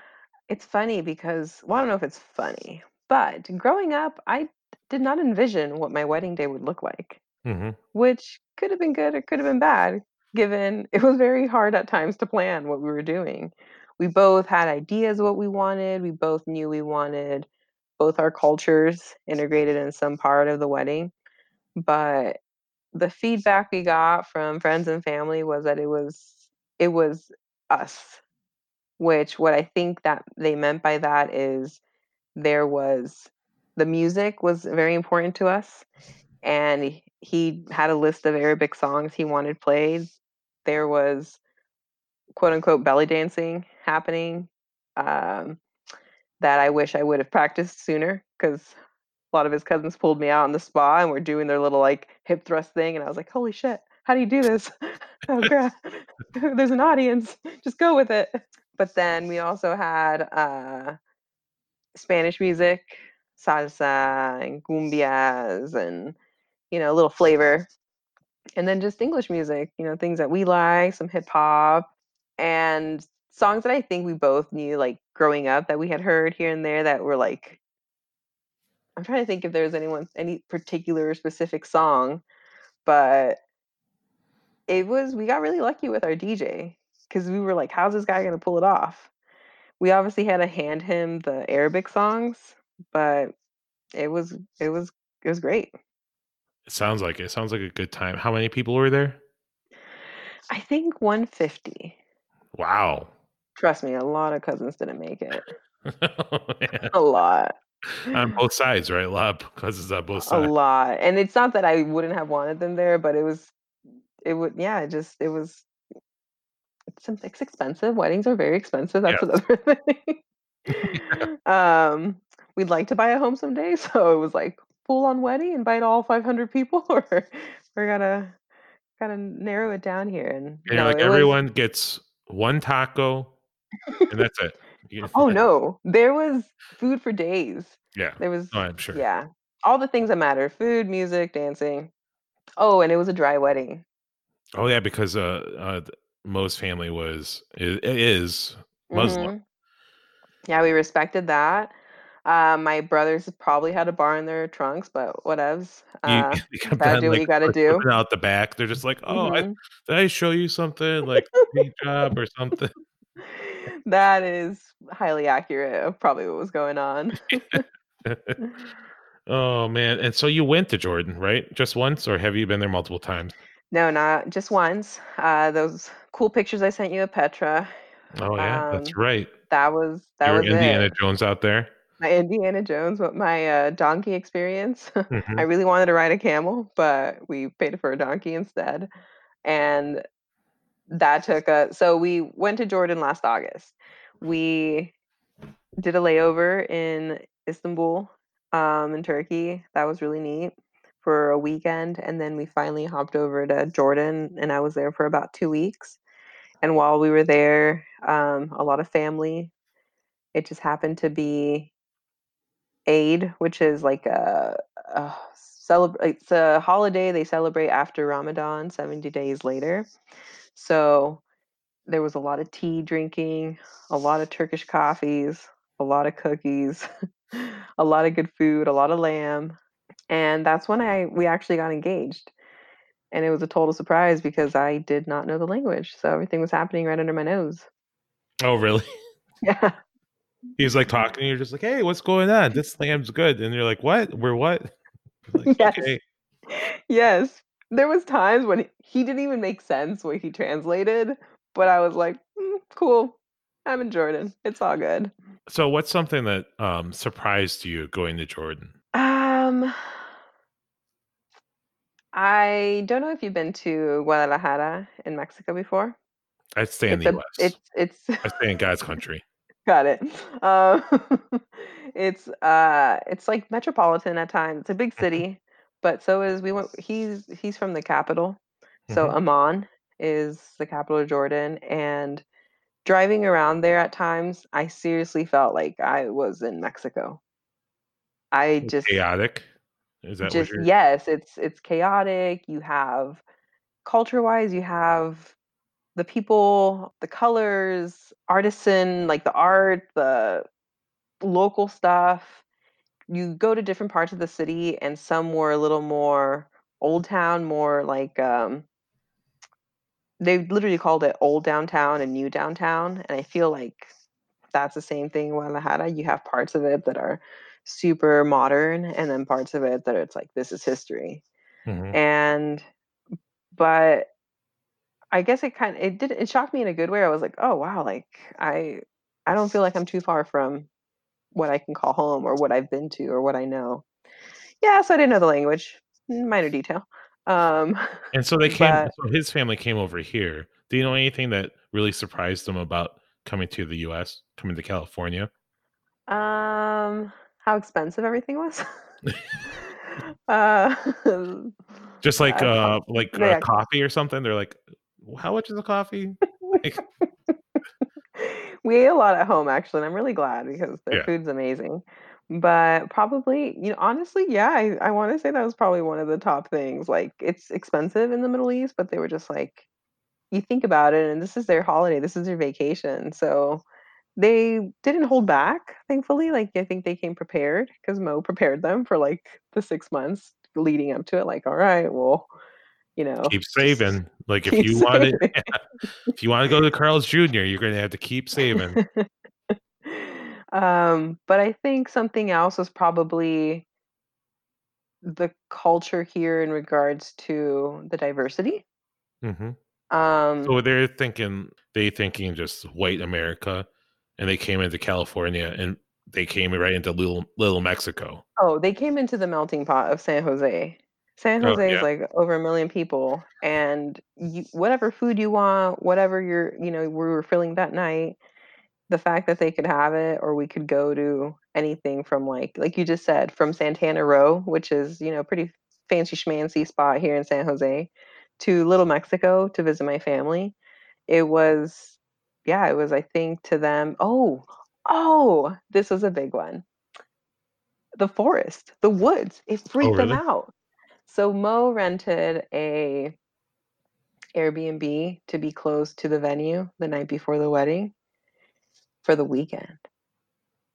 it's funny because, well, I don't know if it's funny, but growing up, I did not envision what my wedding day would look like, hmm which could have been good or could have been bad, given it was very hard at times to plan what we were doing. We both had ideas of what we wanted. We both knew we wanted both our cultures integrated in some part of the wedding. But the feedback we got from friends and family was that it was it was us which what i think that they meant by that is there was the music was very important to us and he- had a list of arabic songs he wanted played there was quote unquote belly dancing happening um, that i wish i would have practiced sooner because a lot of his cousins pulled me out on the spa and were doing their little like hip thrust thing and i was like holy shit how do you do this? Oh crap. There's an audience. Just go with it. But then we also had uh spanish music salsa and cumbias and you know a little flavor and then just english music you know things that we like some hip hop and songs that i think we both knew like growing up that we had heard here and there that were like i'm trying to think if there's anyone any particular specific song but it was we got really lucky with our DJ because we were like, how's this guy gonna pull it off? We obviously had to hand him the Arabic songs, but it was it was it was great. It sounds like it. It sounds like a good time. How many people were there? I think 150. Wow. Trust me, a lot of cousins didn't make it. Man. A lot. on both sides, right? A lot of cousins on both sides. A lot. And it's not that I wouldn't have wanted them there, but it was it would yeah, it just it was it's, it's expensive. Weddings are very expensive. That's another thing. um, we'd like to buy a home someday, so it was like full on wedding, invite all 500 people, or we're gonna gotta narrow it down here. And And no, like, it was- everyone gets one taco, and that's it. Oh no, there was food for days. Yeah. There was Oh, I'm sure. yeah, all the things that matter: food, music, dancing. Oh, and it was a dry wedding. Oh yeah, because uh, uh Mo's family was is, is Muslim. Mhm. Yeah, we respected that. Uh, my brothers probably had a bar in their trunks, but whatevs. You, Uh, you kept gotta do what like, you gotta do. out the back. They're just like, oh, I, Mhm. did I show you something like paint job or something? That is highly accurate of probably what was going on. oh man! And so you went to Jordan, right? Just once, or have you been there multiple times? no, not just once. Uh, those cool pictures I sent you of Petra. Oh yeah, that's Um, right. that was that You're was Indiana it. Jones out there. My Indiana Jones, what my uh, donkey experience. I Mhm. really wanted to ride a camel, but we paid for a donkey instead. And that took a so we went to Jordan last August. We did a layover in Istanbul, um, in Turkey. That was really neat for a weekend. And then we finally hopped over to Jordan and I was there for about two weeks. And while we were there, um, a lot of family. It just happened to be Eid, which is like a, a celebrate. It's a holiday they celebrate after Ramadan, seventy days later. So there was a lot of tea drinking, a lot of Turkish coffees, a lot of cookies, a lot of good food, a lot of lamb, and that's when I we actually got engaged. And it was a total surprise because I did not know the language, so everything was happening right under my nose. Oh really? Yeah. He's like talking, and you're just like, "Hey, what's going on? This lamb's good," and you're like, "What? We're what?" Like, Yes. "Okay." Yes. There was times when he didn't even make sense what he translated, but I was like, "Mm, cool. I'm in Jordan. It's all good. So, what's something that um, surprised you going to Jordan? Um, I don't know if you've been to Guadalajara in Mexico before. I'd stay in It's the a U.S. it's it's I stay in God's country. got it. Um, it's uh it's like metropolitan at times. It's a big city, but so is we went he's he's from the capital. So Mhm. Amman is the capital of Jordan and driving around there at times, I seriously felt like I was in Mexico. I just Chaotic. Is that just what you're? yes, it's it's chaotic. You have culture-wise, you have the people, the colors, artisan, like the art, the local stuff. You go to different parts of the city and some were a little more old town, more like um they literally called it old downtown and new downtown. And I feel like that's the same thing in Guadalajara. You have parts of it that are super modern and then parts of it that it's like this is history. Mhm. And but I guess it kind of it did it shocked me in a good way. I was like, oh wow, like I I don't feel like I'm too far from what I can call home or what I've been to or what I know. Yeah, so I didn't know the language. Minor detail. Um, And so they came. but So his family came over here. Do you know anything that really surprised them about coming to the U.S., coming to California? um, how expensive everything was. uh, Just like uh, like no, uh, coffee or something. They're like, "How much is a coffee?" Like, we ate a lot at home actually, and I'm really glad because their Yeah. food's amazing. But probably, you know, honestly, yeah, I, I want to say that was probably one of the top things. Like, it's expensive in the Middle East, but they were just like, you think about it, and this is their holiday, this is their vacation. So they didn't hold back, thankfully. Like, I think they came prepared because Mo prepared them for like the six months leading up to it. Like, all right, well, you know, keep saving. Like if keep you want to, if you want to go to Carl's Jr., you're going to have to keep saving. um, but I think something else is probably the culture here in regards to the diversity. hmm Um, So they're thinking, they thinking just white America, and they came into California, and they came right into little little Mexico. oh, they came into the melting pot of San Jose. San Oh Jose yeah, is like over a million people, and you, whatever food you want, whatever you're, you know, we were feeling that night, the fact that they could have it, or we could go to anything from like, like you just said, from Santana Row, which is, you know, pretty fancy schmancy spot here in San Jose, to Little Mexico to visit my family. It was, yeah, it was, I think, to them, oh, oh, this was a big one. The forest, the woods, it Oh freaked them out. So Mo rented a Airbnb to be close to the venue the night before the wedding for the weekend.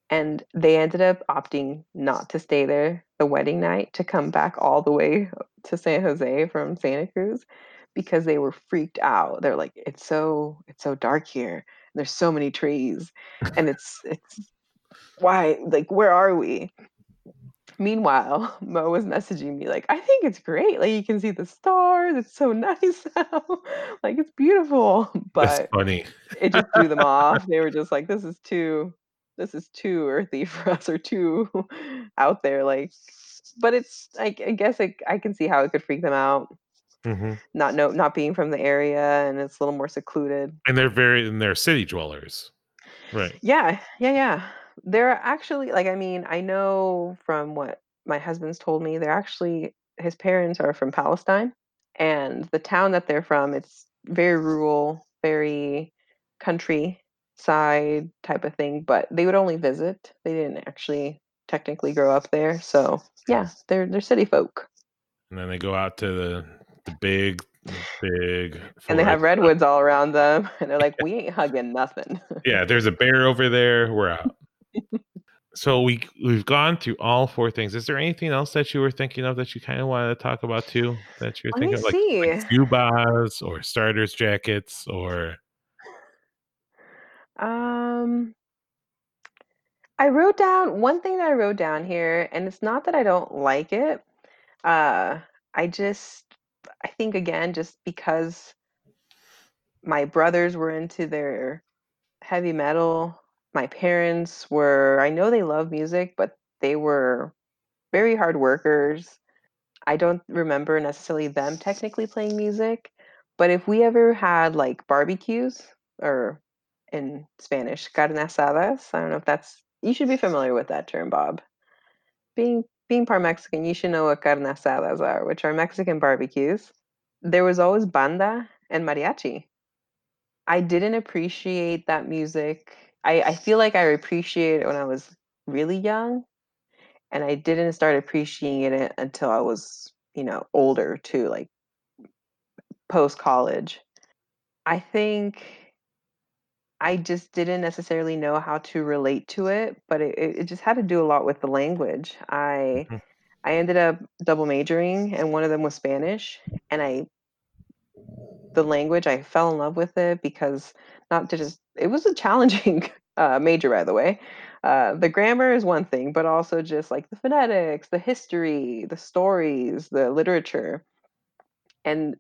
and they ended up opting not to stay there the wedding night to come back all the way to San Jose from Santa Cruz because they were freaked out. They're like, it's so it's so dark here. There's so many trees, and it's it's why like where are we? Meanwhile, Mo was messaging me like, I think it's great. Like you can see the stars. It's so nice now. like it's beautiful. That's But funny. it just threw them off. They were just like, this is too this is too earthy for us or too out there. Like but it's like I guess I, I can see how it could freak them out. hmm Not know not being from the area and it's a little more secluded. And they're very and they're city dwellers, right? Yeah, yeah, yeah. They're actually like I mean, I know from what my husband's told me, they're actually his parents are from Palestine and the town that they're from, it's very rural, very countryside type of thing, but they would only visit. They didn't actually technically grow up there. So, yeah, they're they're city folk. And then they go out to the the big, big. And they have redwoods all around them and they're like, "We ain't hugging nothing." Yeah, there's a bear over there. We're out. So we we've gone through all four things. Is there anything else that you were thinking of that you kind of wanted to talk about too? That you're Let thinking of, like, like or starters jackets or Um I wrote down one thing that I wrote down here, and it's not that I don't like it. Uh, I just, I think again, just because my brothers were into their heavy metal, my parents were, I know they love music, but they were very hard workers. I don't remember necessarily them technically playing music, but if we ever had like barbecues or in Spanish, carne asadas, I don't know if that's, you should be familiar with that term, Bob. Being being part Mexican, you should know what carne asadas are, which are Mexican barbecues. There was always banda and mariachi. I didn't appreciate that music. I, I feel like I appreciated it when I was really young, and I didn't start appreciating it until I was, you know, older too, like post college. I think I just didn't necessarily know how to relate to it, but it, it just had to do a lot with the language. I Mhm. I ended up double majoring, and one of them was Spanish, and I the language I fell in love with it because not to just it was a challenging uh, major by the way. Uh, the grammar is one thing, but also just like the phonetics, the history, the stories, the literature and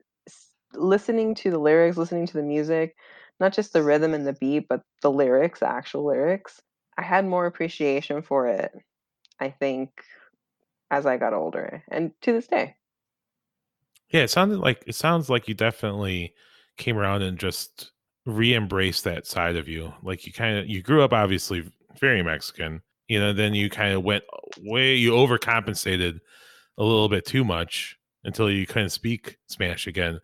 listening to the lyrics, listening to the music, not just the rhythm and the beat, but the lyrics, the actual lyrics. I had more appreciation for it, I think, as I got older and to this day. Yeah, it sounded like it sounds like you definitely came around and just re-embraced that side of you. Like you kind of you grew up obviously very Mexican, you know, then you kind of went way you overcompensated a little bit too much until you couldn't speak Spanish again.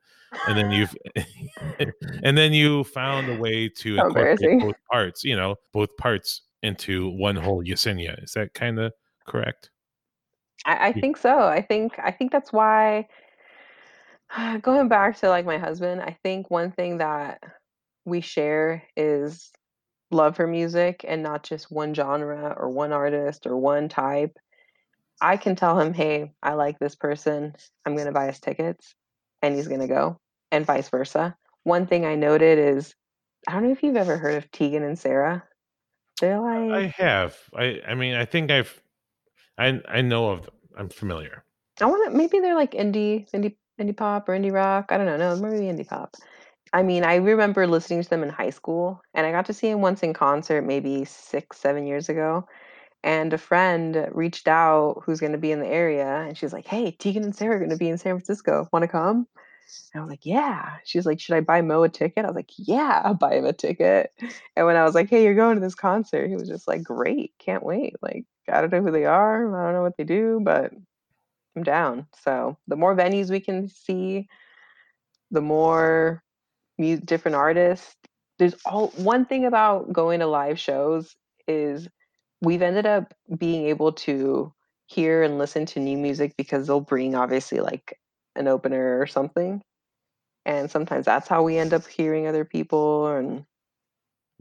And then you've and then you found a way to incorporate both parts, you know, both parts into one whole Yesenia. Is that kind of correct? I, I think so. I think I think that's why going back to like my husband, I think one thing that we share is love for music and not just one genre or one artist or one type. I can tell him, "Hey, I like this person. I'm going to buy his tickets." And he's going to go, and vice versa. One thing I noted is I don't know if you've ever heard of Tegan and Sara. They're like I have. I I mean, I think I've I I know of them. I'm familiar. I want to maybe they're like indie indie indie pop or indie rock. I don't know. No, maybe indie pop. I mean, I remember listening to them in high school, and I got to see them once in concert maybe six, seven years ago. And a friend reached out who's going to be in the area, and she's like, "Hey, Tegan and Sara are going to be in San Francisco. Want to come?" And I was like, "Yeah." She's like, "Should I buy Mo a ticket?" I was like, "Yeah, I'll buy him a ticket." And when I was like, "Hey, you're going to this concert," he was just like, "Great, can't wait." Like, I don't know who they are, I don't know what they do, but I'm down. So the more venues we can see, the more mu- different artists. There's all one thing about going to live shows is we've ended up being able to hear and listen to new music because they'll bring obviously like an opener or something. And sometimes that's how we end up hearing other people and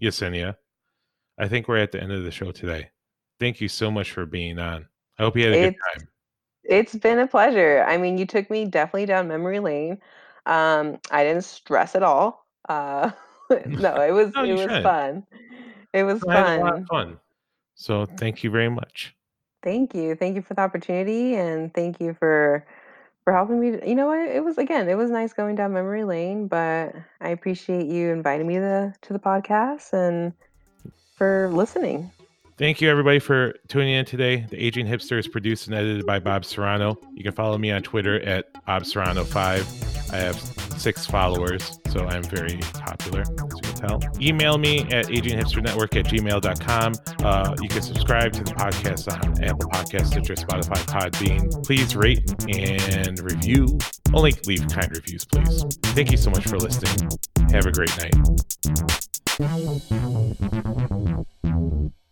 Yesenia. I think we're at the end of the show today. thank you so much for being on. I hope you had a good time. It's been a pleasure. I mean, you took me definitely down memory lane. Um, I didn't stress at all. Uh, no, it was No, it was shouldn't. fun. It was I had a lot fun. fun. So thank you very much. Thank you. Thank you for the opportunity and thank you for for helping me. You know what? It was again, it was nice going down memory lane, but I appreciate you inviting me to to the podcast and for listening. Thank you, everybody, for tuning in today. The Aging Hipster is produced and edited by Bob Serrano. You can follow me on Twitter at Bob Serrano5. I have six followers, so I'm very popular, as you can tell. Email me at aginghipsternetwork at gmail.com. Uh, you can subscribe to the podcast on Apple Podcasts, Stitcher, Spotify, Podbean. Please rate and review. Only leave kind reviews, please. Thank you so much for listening. Have a great night.